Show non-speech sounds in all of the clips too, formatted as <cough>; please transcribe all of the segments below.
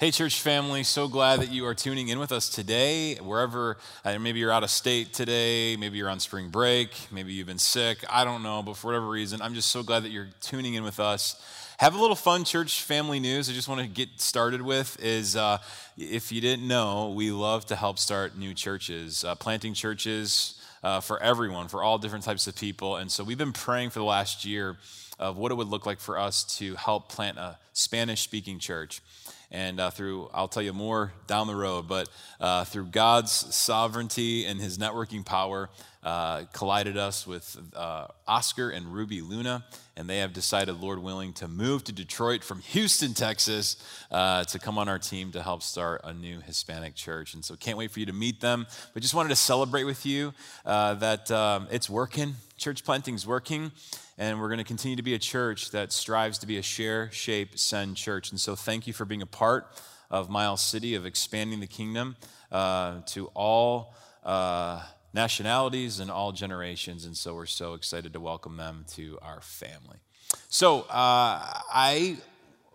Hey, church family, so glad that you are tuning in with us today. Wherever, uh, maybe you're out of state today, maybe you're on spring break, maybe you've been sick, I don't know, but for whatever reason, I'm just so glad that you're tuning in with us. Have a little fun church family news I just want to get started with is uh, if you didn't know, we love to help start new churches, uh, planting churches uh, for everyone, for all different types of people. And so we've been praying for the last year of what it would look like for us to help plant a Spanish speaking church and uh, through i'll tell you more down the road but uh, through god's sovereignty and his networking power uh, collided us with uh, oscar and ruby luna and they have decided lord willing to move to detroit from houston texas uh, to come on our team to help start a new hispanic church. And so can't wait for you to meet them. But just wanted to celebrate with you uh, that um, it's working. Church planting's working and we're going to continue to be a church that strives to be a share, shape, send church. And so thank you for being a part of Miles City, of expanding the kingdom uh, to all uh, nationalities and all generations. And so we're so excited to welcome them to our family. So uh, I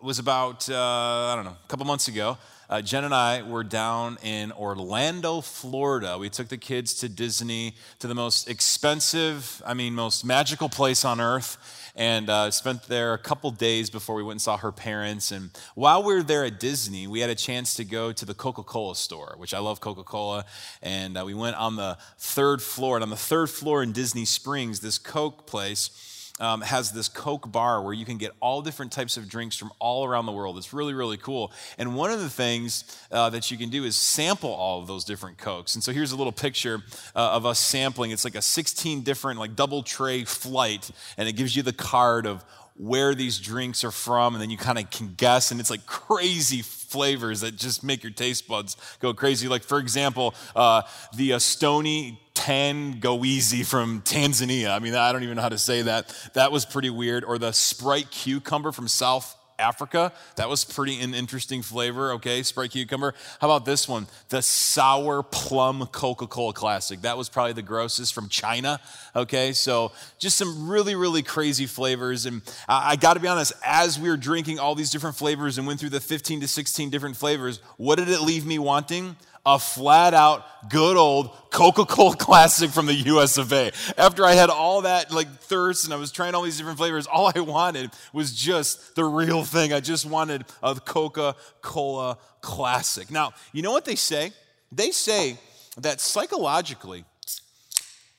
was about, uh, I don't know, a couple months ago uh, Jen and I were down in Orlando, Florida. We took the kids to Disney, to the most expensive, I mean, most magical place on earth, and uh, spent there a couple days before we went and saw her parents. And while we were there at Disney, we had a chance to go to the Coca Cola store, which I love Coca Cola. And uh, we went on the third floor. And on the third floor in Disney Springs, this Coke place, um, has this Coke bar where you can get all different types of drinks from all around the world. It's really, really cool. And one of the things uh, that you can do is sample all of those different Cokes. And so here's a little picture uh, of us sampling. It's like a 16 different, like double tray flight, and it gives you the card of where these drinks are from, and then you kind of can guess, and it's like crazy flavors that just make your taste buds go crazy. Like, for example, uh, the uh, Stoney Tangawizi from Tanzania. I mean, I don't even know how to say that. That was pretty weird. Or the Sprite cucumber from South Africa. That was pretty an interesting flavor. Okay, Sprite cucumber. How about this one? The sour plum Coca Cola Classic. That was probably the grossest from China. Okay, so just some really, really crazy flavors. And I, I got to be honest, as we were drinking all these different flavors and went through the 15 to 16 different flavors, what did it leave me wanting? A flat out, good old Coca Cola <laughs> classic from the US of A. After I had all that like thirst and I was trying all these different flavors, all I wanted was just the real thing. I just wanted a Coca Cola classic. Now, you know what they say? They say that psychologically,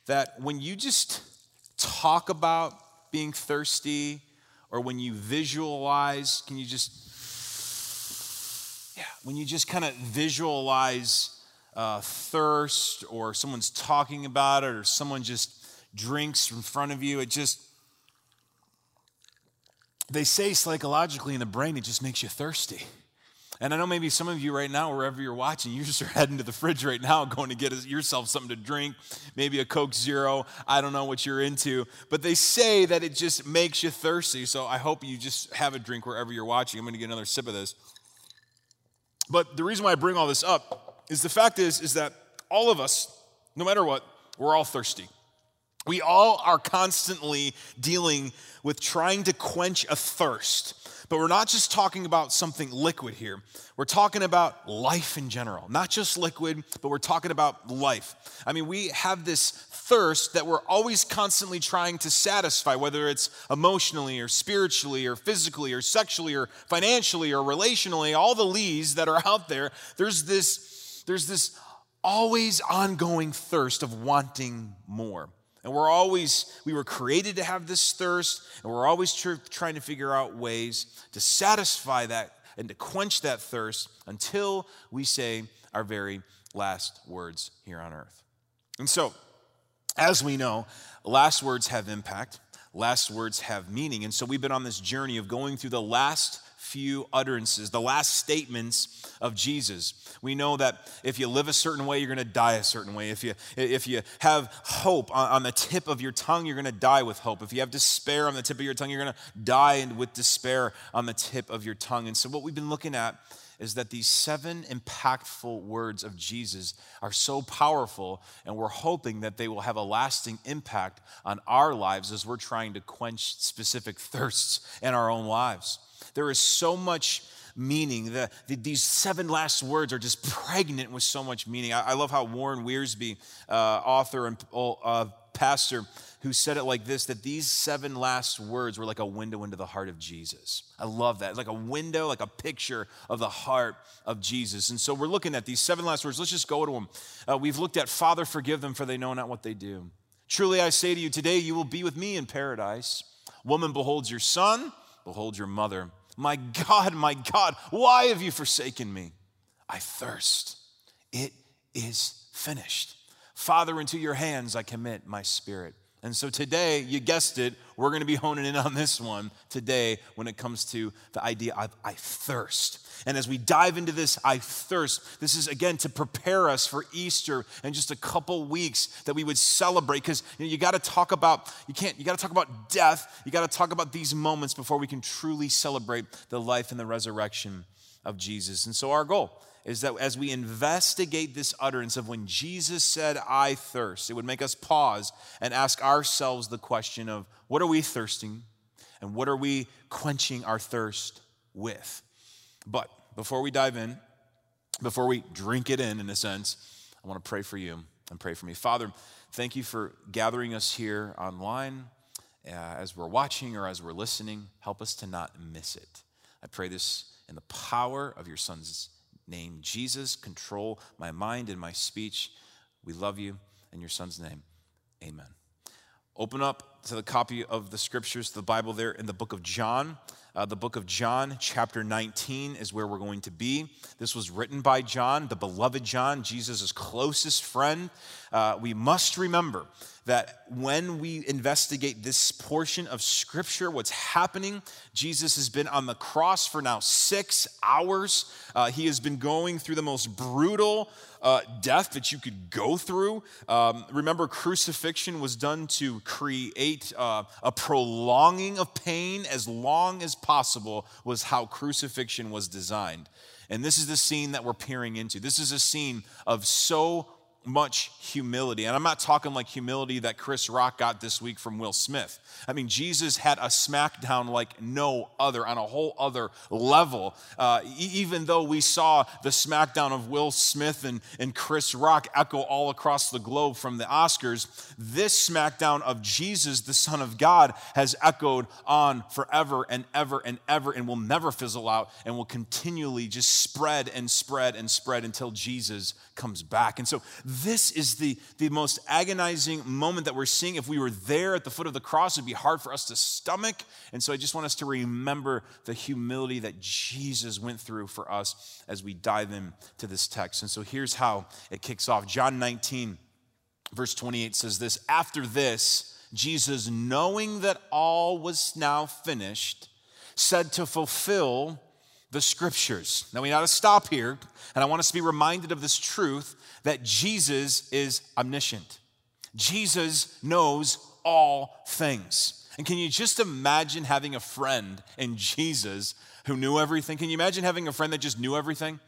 that when you just talk about being thirsty or when you visualize, can you just when you just kind of visualize uh, thirst or someone's talking about it or someone just drinks in front of you, it just, they say psychologically in the brain, it just makes you thirsty. And I know maybe some of you right now, wherever you're watching, you just are heading to the fridge right now, <laughs> going to get yourself something to drink, maybe a Coke Zero. I don't know what you're into. But they say that it just makes you thirsty. So I hope you just have a drink wherever you're watching. I'm going to get another sip of this. But the reason why I bring all this up is the fact is, is that all of us, no matter what, we're all thirsty. We all are constantly dealing with trying to quench a thirst. But we're not just talking about something liquid here. We're talking about life in general. Not just liquid, but we're talking about life. I mean, we have this thirst that we're always constantly trying to satisfy, whether it's emotionally or spiritually or physically or sexually or financially or relationally, all the lees that are out there. There's this, there's this always ongoing thirst of wanting more. And we're always, we were created to have this thirst, and we're always tr- trying to figure out ways to satisfy that and to quench that thirst until we say our very last words here on earth. And so, as we know, last words have impact, last words have meaning. And so we've been on this journey of going through the last few utterances, the last statements of Jesus. We know that if you live a certain way, you're going to die a certain way. If you, if you have hope on, on the tip of your tongue, you're going to die with hope. If you have despair on the tip of your tongue, you're going to die with despair on the tip of your tongue. And so, what we've been looking at is that these seven impactful words of Jesus are so powerful, and we're hoping that they will have a lasting impact on our lives as we're trying to quench specific thirsts in our own lives. There is so much meaning. The, the, these seven last words are just pregnant with so much meaning. I, I love how Warren Wiersbe, uh, author and uh, pastor, who said it like this that these seven last words were like a window into the heart of Jesus. I love that. Like a window, like a picture of the heart of Jesus. And so we're looking at these seven last words. Let's just go to them. Uh, we've looked at Father, forgive them, for they know not what they do. Truly I say to you, today you will be with me in paradise. Woman, behold your son, behold your mother. My God, my God, why have you forsaken me? I thirst. It is finished. Father, into your hands I commit my spirit. And so today, you guessed it, we're going to be honing in on this one today when it comes to the idea of I thirst. And as we dive into this, I thirst, this is again to prepare us for Easter in just a couple weeks that we would celebrate because you, know, you got to talk about, you can't, you got to talk about death, you got to talk about these moments before we can truly celebrate the life and the resurrection of Jesus. And so our goal is that as we investigate this utterance of when Jesus said, I thirst, it would make us pause and ask ourselves the question of what are we thirsting and what are we quenching our thirst with? But before we dive in, before we drink it in, in a sense, I want to pray for you and pray for me. Father, thank you for gathering us here online uh, as we're watching or as we're listening. Help us to not miss it. I pray this in the power of your Son's name. Jesus, control my mind and my speech. We love you in your son's name. Amen. Open up to the copy of the scriptures, the Bible there in the book of John. Uh, the book of John, chapter 19, is where we're going to be. This was written by John, the beloved John, Jesus' closest friend. Uh, we must remember that when we investigate this portion of Scripture, what's happening, Jesus has been on the cross for now six hours. Uh, he has been going through the most brutal uh, death that you could go through. Um, remember, crucifixion was done to create uh, a prolonging of pain as long as possible, was how crucifixion was designed. And this is the scene that we're peering into. This is a scene of so much humility. And I'm not talking like humility that Chris Rock got this week from Will Smith. I mean, Jesus had a smackdown like no other on a whole other level. Uh, even though we saw the smackdown of Will Smith and, and Chris Rock echo all across the globe from the Oscars, this smackdown of Jesus, the Son of God, has echoed on forever and ever and ever and will never fizzle out and will continually just spread and spread and spread until Jesus comes back. And so, this is the, the most agonizing moment that we're seeing. If we were there at the foot of the cross, it'd be hard for us to stomach. And so I just want us to remember the humility that Jesus went through for us as we dive into this text. And so here's how it kicks off John 19, verse 28 says this After this, Jesus, knowing that all was now finished, said to fulfill the scriptures. Now we got to stop here, and I want us to be reminded of this truth that Jesus is omniscient. Jesus knows all things. And can you just imagine having a friend in Jesus who knew everything? Can you imagine having a friend that just knew everything?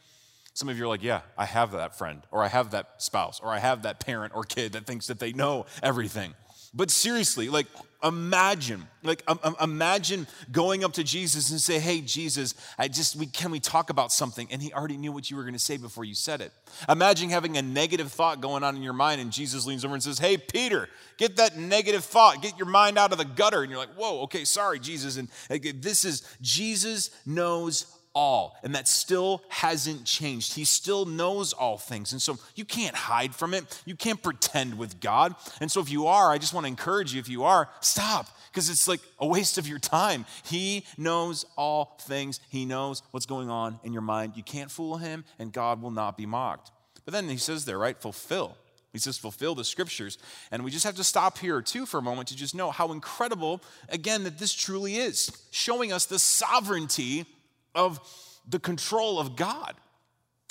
Some of you are like, yeah, I have that friend, or I have that spouse, or I have that parent or kid that thinks that they know everything. But seriously, like, imagine like um, imagine going up to jesus and say hey jesus i just we, can we talk about something? And he already knew what you were going to say before you said it. Imagine having a negative thought going on in your mind and jesus leans over and says hey peter get that negative thought get your mind out of the gutter. And you're like whoa okay sorry jesus. And like, this is jesus knows all. And that still hasn't changed. He still knows all things. And so you can't hide from it. You can't pretend with God. And so if you are, I just want to encourage you if you are, stop because it's like a waste of your time. He knows all things, He knows what's going on in your mind. You can't fool Him, and God will not be mocked. But then He says there, right? Fulfill. He says, fulfill the scriptures. And we just have to stop here, too, for a moment to just know how incredible, again, that this truly is, showing us the sovereignty of the control of God.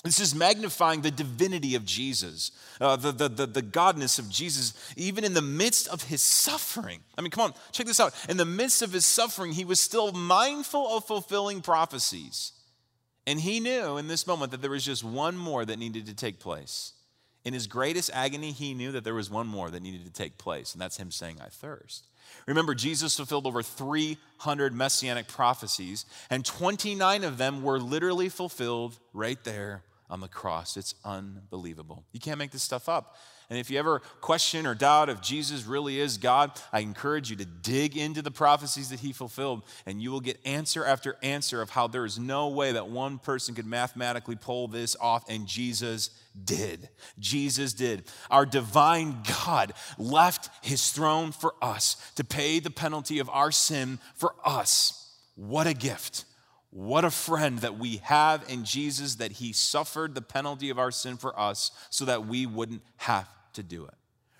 This is magnifying the divinity of Jesus, uh, the, the, the, the, godness of Jesus, even in the midst of his suffering. I mean, come on, check this out. In the midst of his suffering, he was still mindful of fulfilling prophecies. And he knew in this moment that there was just one more that needed to take place. In his greatest agony, he knew that there was one more that needed to take place, and that's him saying, I thirst. Remember, Jesus fulfilled over 300 messianic prophecies, and 29 of them were literally fulfilled right there on the cross. It's unbelievable. You can't make this stuff up. And if you ever question or doubt if Jesus really is God, I encourage you to dig into the prophecies that he fulfilled, and you will get answer after answer of how there is no way that one person could mathematically pull this off, and Jesus did. Jesus did. Our divine God left his throne for us to pay the penalty of our sin for us. What a gift. What a friend that we have in Jesus that he suffered the penalty of our sin for us so that we wouldn't have to do it.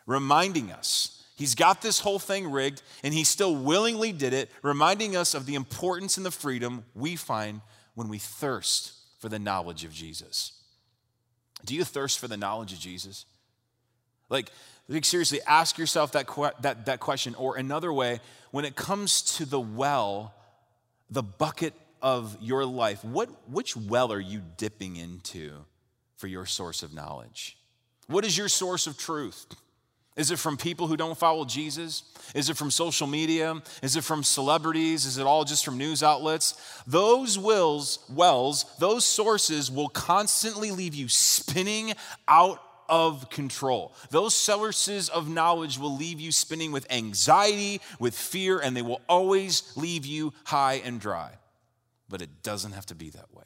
Reminding us, he's got this whole thing rigged and he still willingly did it, reminding us of the importance and the freedom we find when we thirst for the knowledge of Jesus. Do you thirst for the knowledge of Jesus? Like, like seriously, ask yourself that, that, that question. Or another way, when it comes to the well, the bucket of your life, what, which well are you dipping into for your source of knowledge? What is your source of truth? Is it from people who don't follow Jesus? Is it from social media? Is it from celebrities? Is it all just from news outlets? Those wills, wells, those sources will constantly leave you spinning out of control. Those sources of knowledge will leave you spinning with anxiety, with fear, and they will always leave you high and dry. But it doesn't have to be that way.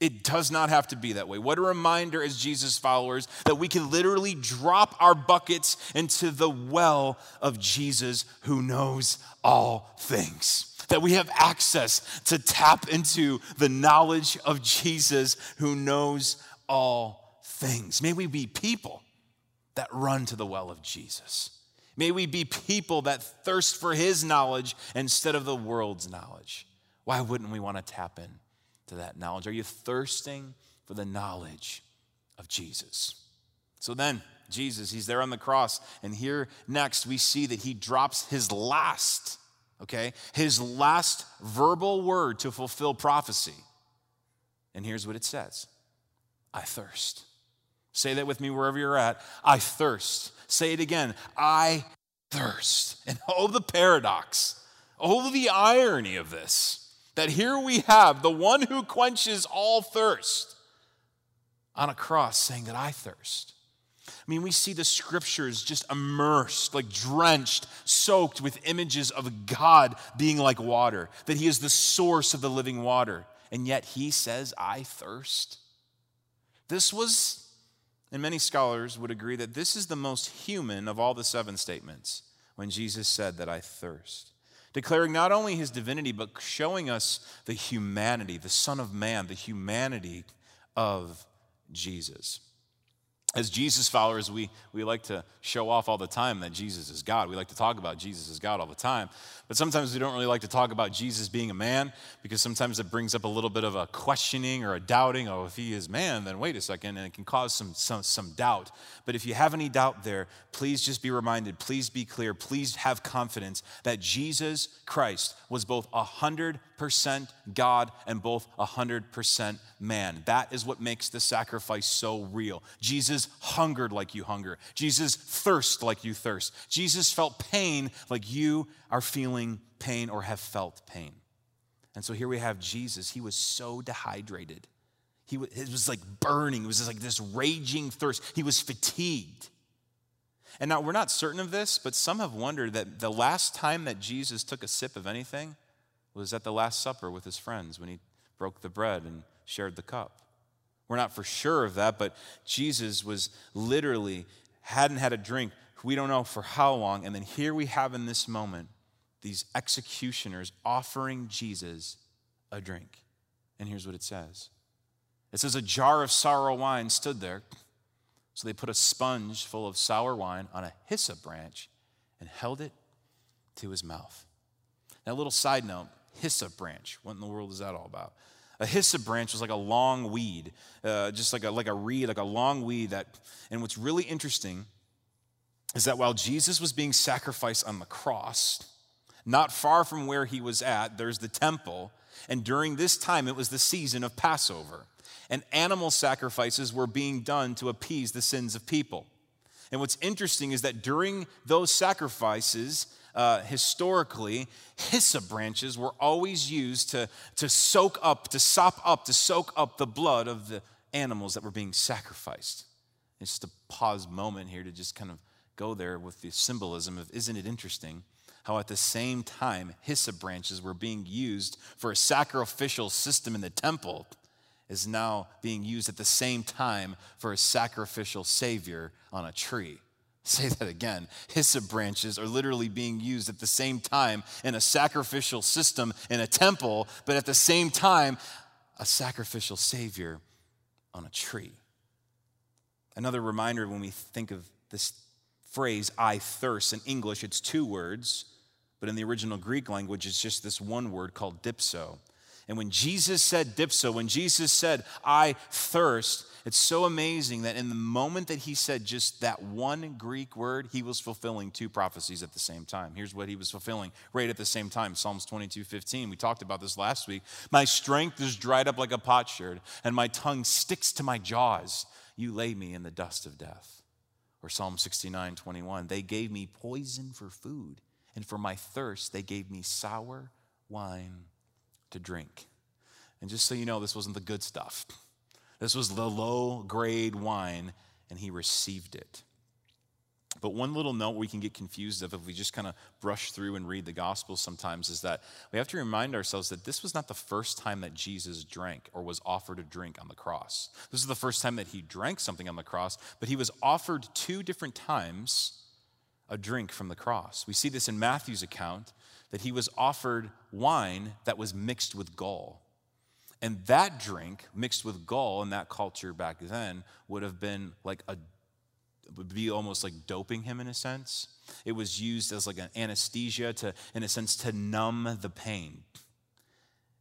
It does not have to be that way. What a reminder as Jesus followers that we can literally drop our buckets into the well of Jesus who knows all things. That we have access to tap into the knowledge of Jesus who knows all things. May we be people that run to the well of Jesus. May we be people that thirst for his knowledge instead of the world's knowledge. Why wouldn't we want to tap in? to that knowledge? Are you thirsting for the knowledge of Jesus? So then, Jesus, he's there on the cross. And here next, we see that he drops his last, okay, his last verbal word to fulfill prophecy. And here's what it says I thirst. Say that with me wherever you're at. I thirst. Say it again. I thirst. And <laughs> oh, the paradox. Oh, the irony of this that here we have the one who quenches all thirst on a cross saying that I thirst. I mean, we see the scriptures just immersed, like drenched, soaked with images of God being like water, that He is the source of the living water. And yet He says, I thirst. This was, and many scholars would agree that this is the most human of all the seven statements when Jesus said that I thirst declaring not only his divinity, but showing us the humanity, the Son of Man, the humanity of Jesus. As Jesus followers, we, we like to show off all the time that Jesus is God. We like to talk about Jesus as God all the time. But sometimes we don't really like to talk about Jesus being a man because sometimes it brings up a little bit of a questioning or a doubting. Oh, if he is man, then wait a second, and it can cause some, some, some doubt. But if you have any doubt there, please just be reminded, please be clear, please have confidence that Jesus Christ was both 100% God and both 100% man. That is what makes the sacrifice so real. Jesus hungered like you hunger, Jesus thirsted like you thirst, Jesus felt pain like you are feeling pain or have felt pain. And so here we have Jesus. He was so dehydrated. He was, it was like burning. It was like this raging thirst. He was fatigued. And now we're not certain of this, but some have wondered that the last time that Jesus took a sip of anything was at the Last Supper with his friends when he broke the bread and shared the cup. We're not for sure of that, but Jesus was literally hadn't had a drink. We don't know for how long. And then here we have in this moment these executioners offering Jesus a drink. And here's what it says it says, A jar of sour wine stood there. So they put a sponge full of sour wine on a hyssop branch and held it to his mouth. Now, a little side note hyssop branch. What in the world is that all about? A hyssop branch was like a long weed, uh, just like a, like a reed, like a long weed. That, and what's really interesting is that while Jesus was being sacrificed on the cross, not far from where he was at, there's the temple. And during this time, it was the season of Passover. and animal sacrifices were being done to appease the sins of people. And what's interesting is that during those sacrifices, uh, historically, hyssop branches were always used to, to soak up, to sop up, to soak up the blood of the animals that were being sacrificed. It's just a pause moment here to just kind of go there with the symbolism of isn't it interesting how at the same time hyssop branches were being used for a sacrificial system in the temple is now being used at the same time for a sacrificial savior on a tree. Say that again. Hyssop branches are literally being used at the same time in a sacrificial system in a temple, but at the same time, a sacrificial savior on a tree. Another reminder when we think of this phrase, I thirst, in English, it's two words, but in the original Greek language, it's just this one word called dipso. And when Jesus said dipso, when Jesus said, I thirst, it's so amazing that in the moment that he said just that one Greek word, he was fulfilling two prophecies at the same time. Here's what he was fulfilling right at the same time Psalms 22 15. We talked about this last week. My strength is dried up like a potsherd, and my tongue sticks to my jaws. You lay me in the dust of death. Or Psalm 69 21. They gave me poison for food, and for my thirst, they gave me sour wine to drink. And just so you know, this wasn't the good stuff. This was the low grade wine, and he received it. But one little note we can get confused of if we just kind of brush through and read the Gospels sometimes is that we have to remind ourselves that this was not the first time that Jesus drank or was offered a drink on the cross. This is the first time that he drank something on the cross, but he was offered two different times a drink from the cross. We see this in Matthew's account that he was offered wine that was mixed with gall. And that drink, mixed with gall in that culture back then, would have been like a would be almost like doping him in a sense. It was used as like an anesthesia to, in a sense, to numb the pain.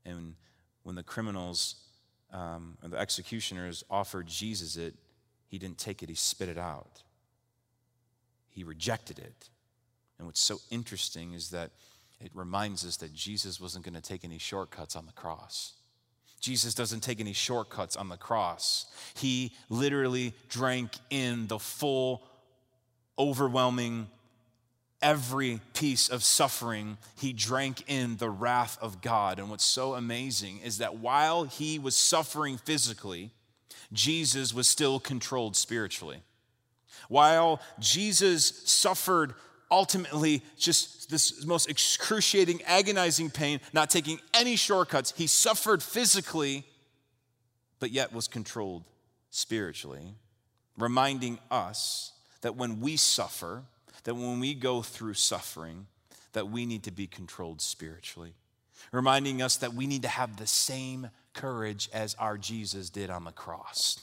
And when the criminals um, the executioners offered Jesus it, he didn't take it, he spit it out. He rejected it. And what's so interesting is that it reminds us that Jesus wasn't going to take any shortcuts on the cross. Jesus doesn't take any shortcuts on the cross. He literally drank in the full, overwhelming, every piece of suffering. He drank in the wrath of God. And what's so amazing is that while he was suffering physically, Jesus was still controlled spiritually. While Jesus suffered ultimately just this most excruciating, agonizing pain, not taking any shortcuts. He suffered physically, but yet was controlled spiritually, reminding us that when we suffer, that when we go through suffering, that we need to be controlled spiritually. Reminding us that we need to have the same courage as our Jesus did on the cross.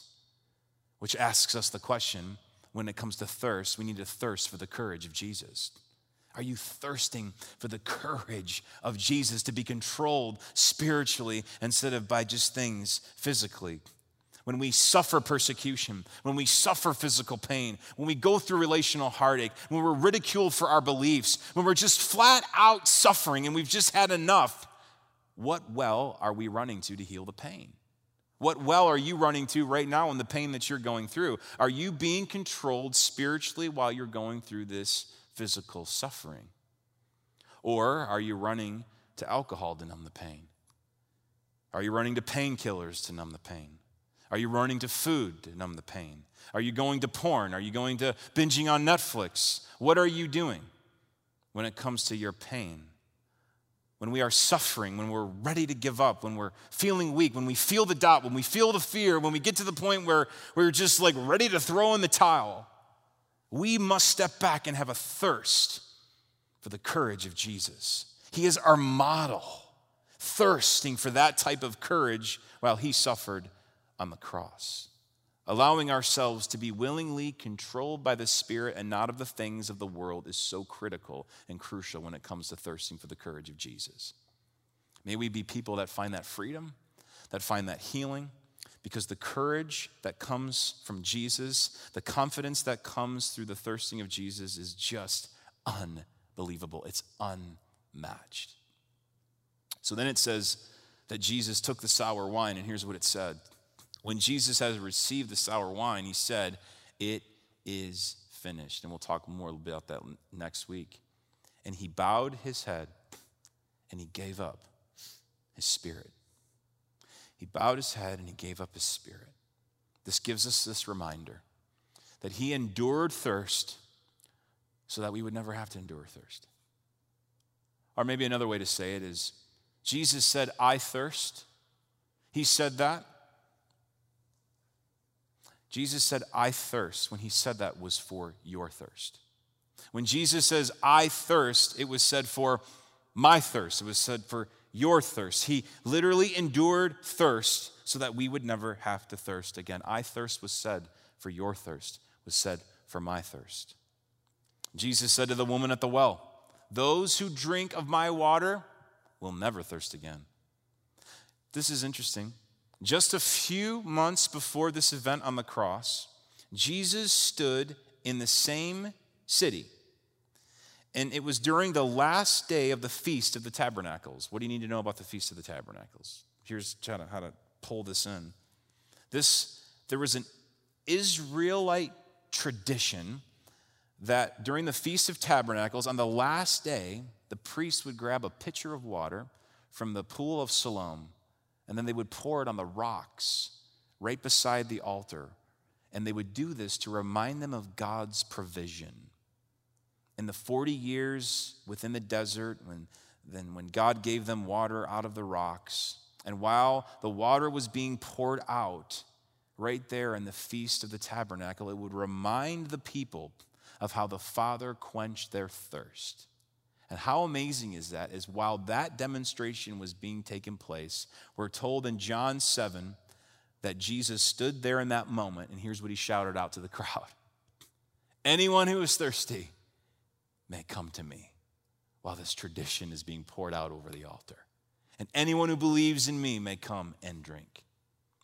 Which asks us the question when it comes to thirst, we need to thirst for the courage of Jesus. Are you thirsting for the courage of Jesus to be controlled spiritually instead of by just things physically? When we suffer persecution, when we suffer physical pain, when we go through relational heartache, when we're ridiculed for our beliefs, when we're just flat out suffering and we've just had enough, what well are we running to to heal the pain? What well are you running to right now in the pain that you're going through? Are you being controlled spiritually while you're going through this physical suffering? Or are you running to alcohol to numb the pain? Are you running to painkillers to numb the pain? Are you running to food to numb the pain? Are you going to porn? Are you going to binging on Netflix? What are you doing when it comes to your pain? When we are suffering, when we're ready to give up, when we're feeling weak, when we feel the doubt, when we feel the fear, when we get to the point where we're just like ready to throw in the towel, we must step back and have a thirst for the courage of Jesus. He is our model, thirsting for that type of courage while he suffered on the cross allowing ourselves to be willingly controlled by the Spirit and not of the things of the world is so critical and crucial when it comes to thirsting for the courage of Jesus. May we be people that find that freedom, that find that healing, because the courage that comes from Jesus, the confidence that comes through the thirsting of Jesus is just unbelievable. It's unmatched. So then it says that Jesus took the sour wine, and here's what it said When Jesus has received the sour wine, he said, It is finished. And we'll talk more about that next week. And he bowed his head and he gave up his spirit. He bowed his head and he gave up his spirit. This gives us this reminder that he endured thirst so that we would never have to endure thirst. Or maybe another way to say it is Jesus said, I thirst. He said that. Jesus said, I thirst. When he said that was for your thirst. When Jesus says, I thirst, it was said for my thirst. It was said for your thirst. He literally endured thirst so that we would never have to thirst again. I thirst was said for your thirst, was said for my thirst. Jesus said to the woman at the well, Those who drink of my water will never thirst again. This is interesting. Just a few months before this event on the cross, Jesus stood in the same city. And it was during the last day of the Feast of the Tabernacles. What do you need to know about the Feast of the Tabernacles? Here's how to, how to pull this in. This, there was an Israelite tradition that during the Feast of Tabernacles, on the last day, the priest would grab a pitcher of water from the pool of Siloam, and then they would pour it on the rocks right beside the altar. And they would do this to remind them of God's provision. In the 40 years within the desert, when, then when God gave them water out of the rocks, and while the water was being poured out, right there in the Feast of the Tabernacle, it would remind the people of how the Father quenched their thirst. And how amazing is that? Is while that demonstration was being taken place, we're told in John 7 that Jesus stood there in that moment, and here's what he shouted out to the <laughs> crowd Anyone who is thirsty may come to me while this tradition is being poured out over the altar. And anyone who believes in me may come and drink.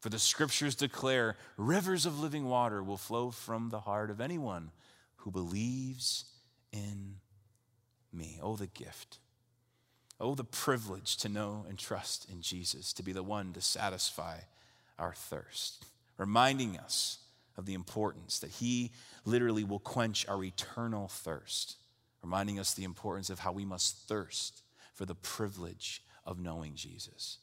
For the scriptures declare rivers of living water will flow from the heart of anyone who believes in me. Oh, the gift. Oh, the privilege to know and trust in Jesus, to be the one to satisfy our thirst, reminding us of the importance that He literally will quench our eternal thirst, reminding us the importance of how we must thirst for the privilege of knowing Jesus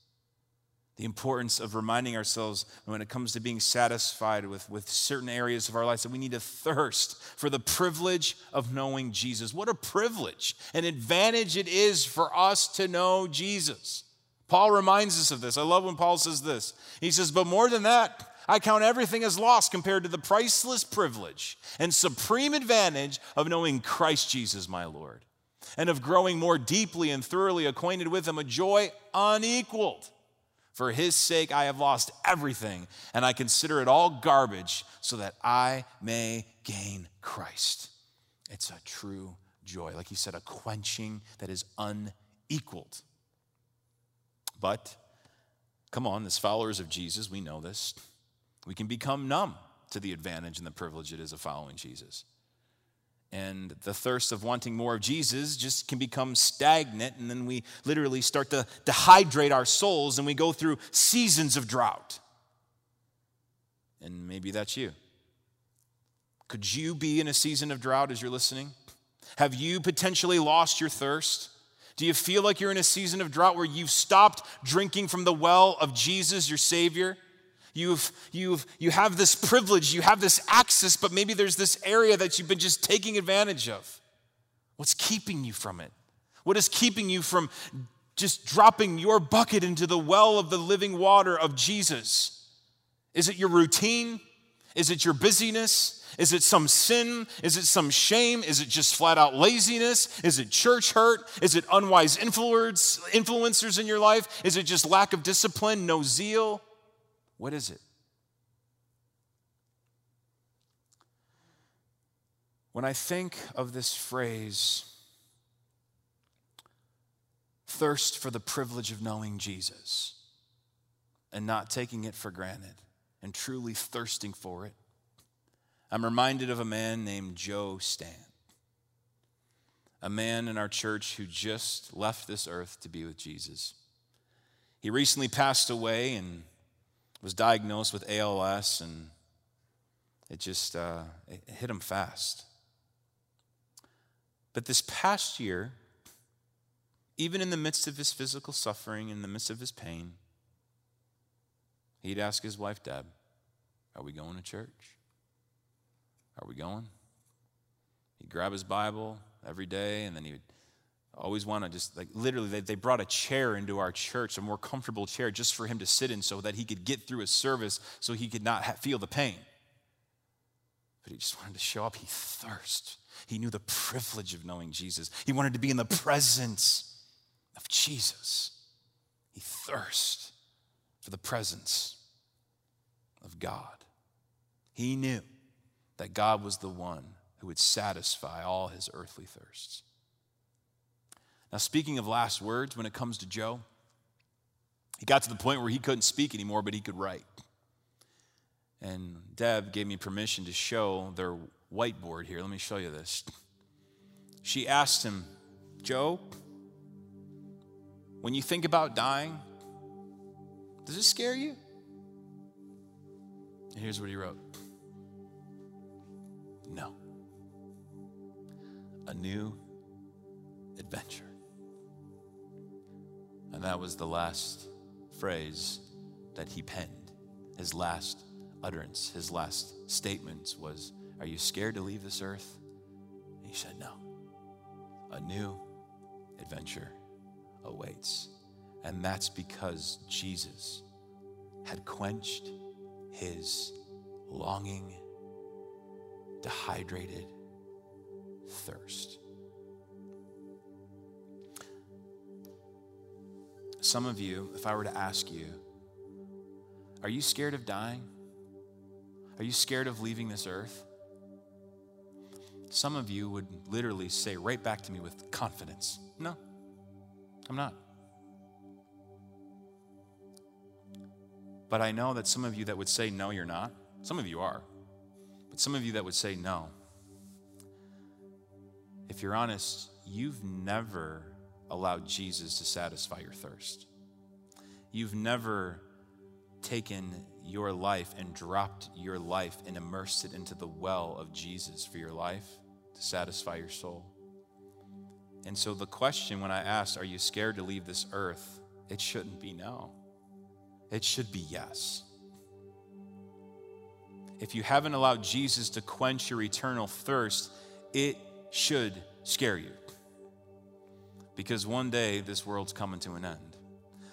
the importance of reminding ourselves when it comes to being satisfied with, with certain areas of our lives that we need to thirst for the privilege of knowing Jesus. What a privilege, an advantage it is for us to know Jesus. Paul reminds us of this. I love when Paul says this. He says, But more than that, I count everything as lost compared to the priceless privilege and supreme advantage of knowing Christ Jesus, my Lord, and of growing more deeply and thoroughly acquainted with Him, a joy unequaled. For his sake, I have lost everything, and I consider it all garbage so that I may gain Christ. It's a true joy. Like he said, a quenching that is unequaled. But, come on, as followers of Jesus, we know this. We can become numb to the advantage and the privilege it is of following Jesus and the thirst of wanting more of Jesus just can become stagnant, and then we literally start to dehydrate our souls and we go through seasons of drought. And maybe that's you. Could you be in a season of drought as you're listening? Have you potentially lost your thirst? Do you feel like you're in a season of drought where you've stopped drinking from the well of Jesus, your Savior? You've, you've, you have this privilege, you have this access, but maybe there's this area that you've been just taking advantage of. What's keeping you from it? What is keeping you from just dropping your bucket into the well of the living water of Jesus? Is it your routine? Is it your busyness? Is it some sin? Is it some shame? Is it just flat out laziness? Is it church hurt? Is it unwise influence, influencers in your life? Is it just lack of discipline, no zeal? What is it? When I think of this phrase, thirst for the privilege of knowing Jesus and not taking it for granted and truly thirsting for it, I'm reminded of a man named Joe Stan, a man in our church who just left this earth to be with Jesus. He recently passed away, and was diagnosed with ALS, and it just uh, it hit him fast. But this past year, even in the midst of his physical suffering, in the midst of his pain, he'd ask his wife, Deb, Are we going to church? Are we going? He'd grab his Bible every day, and then he would always want to just like literally they, they brought a chair into our church a more comfortable chair just for him to sit in so that he could get through his service so he could not ha- feel the pain. But he just wanted to show up. He thirsted. He knew the privilege of knowing jesus. He wanted to be in the presence of jesus. He thirsted for the presence of god. He knew that god was the one who would satisfy all his earthly thirsts now, speaking of last words, when it comes to Joe, he got to the point where he couldn't speak anymore, but he could write. And Deb gave me permission to show their whiteboard here. Let me show you this. She asked him, Joe, when you think about dying, does it scare you? And here's what he wrote No. A new adventure. And that was the last phrase that he penned. His last utterance, his last statement was, Are you scared to leave this earth? And he said, No. A new adventure awaits. And that's because Jesus had quenched his longing, dehydrated thirst. Some of you, if I were to ask you, are you scared of dying? Are you scared of leaving this earth? Some of you would literally say right back to me with confidence, No, I'm not. But I know that some of you that would say, No, you're not. Some of you are. But some of you that would say, No. If you're honest, you've never allowed Jesus to satisfy your thirst. You've never taken your life and dropped your life and immersed it into the well of Jesus for your life to satisfy your soul. And so the question when I asked, Are you scared to leave this earth? It shouldn't be no. It should be yes. If you haven't allowed Jesus to quench your eternal thirst, it should scare you. Because one day this world's coming to an end.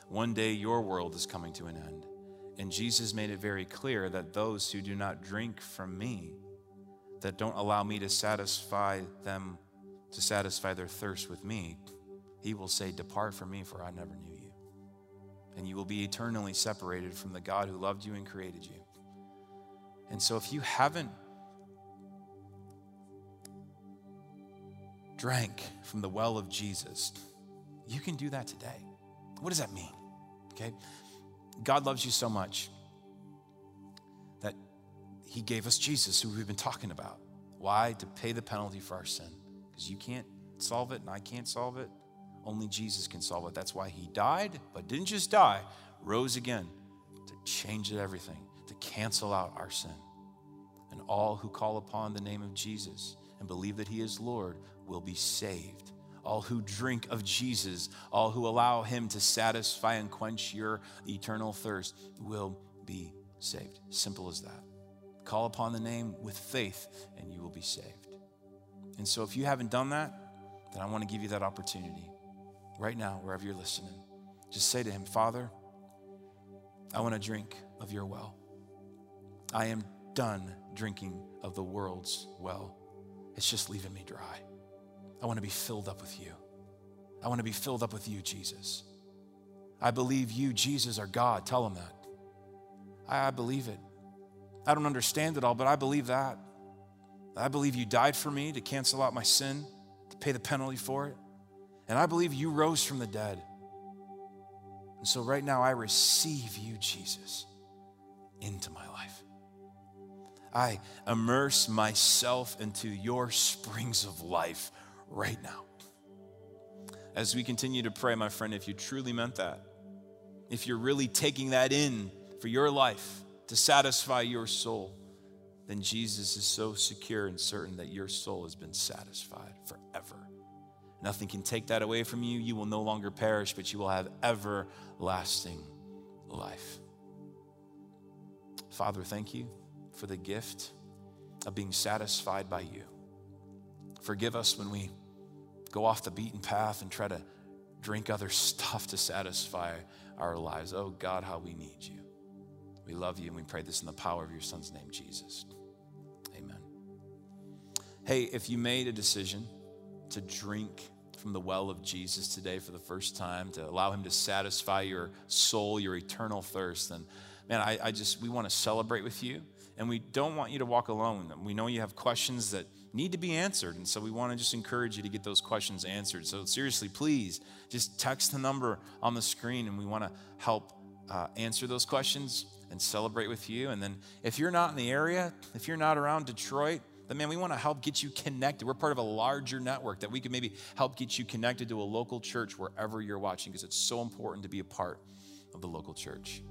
One day your world is coming to an end. And Jesus made it very clear that those who do not drink from me, that don't allow me to satisfy them, to satisfy their thirst with me, he will say, Depart from me, for I never knew you. And you will be eternally separated from the God who loved you and created you. And so if you haven't drank from the well of Jesus, you can do that today. What does that mean? Okay? God loves you so much that He gave us Jesus, who we've been talking about. Why? To pay the penalty for our sin. Because you can't solve it and I can't solve it. Only Jesus can solve it. That's why He died, but didn't just die, rose again to change everything, to cancel out our sin. And all who call upon the name of Jesus and believe that He is Lord will be saved. All who drink of Jesus, all who allow Him to satisfy and quench your eternal thirst will be saved. Simple as that. Call upon the name with faith and you will be saved. And so, if you haven't done that, then I want to give you that opportunity right now, wherever you're listening. Just say to Him, Father, I want to drink of your well. I am done drinking of the world's well. It's just leaving me dry. I want to be filled up with you. I want to be filled up with you, Jesus. I believe you, Jesus, are God. Tell him that. I, I believe it. I don't understand it all, but I believe that. I believe you died for me to cancel out my sin, to pay the penalty for it. And I believe you rose from the dead. And so right now, I receive you, Jesus, into my life. I immerse myself into your springs of life right now. As we continue to pray, my friend, if you truly meant that, if you're really taking that in for your life to satisfy your soul, then Jesus is so secure and certain that your soul has been satisfied forever. Nothing can take that away from you. You will no longer perish, but you will have everlasting life. Father, thank you for the gift of being satisfied by you. Forgive us when we go off the beaten path and try to drink other stuff to satisfy our lives. Oh God, how we need you. We love you and we pray this in the power of your son's name, Jesus. Amen. Hey, if you made a decision to drink from the well of Jesus today for the first time, to allow him to satisfy your soul, your eternal thirst, then man, I, I just, we want to celebrate with you. And we don't want you to walk alone. We know you have questions that need to be answered. And so we want to just encourage you to get those questions answered. So seriously, please just text the number on the screen and we want to help uh, answer those questions and celebrate with you. And then if you're not in the area, if you're not around Detroit, then man, we want to help get you connected. We're part of a larger network that we can maybe help get you connected to a local church wherever you're watching because it's so important to be a part of the local church.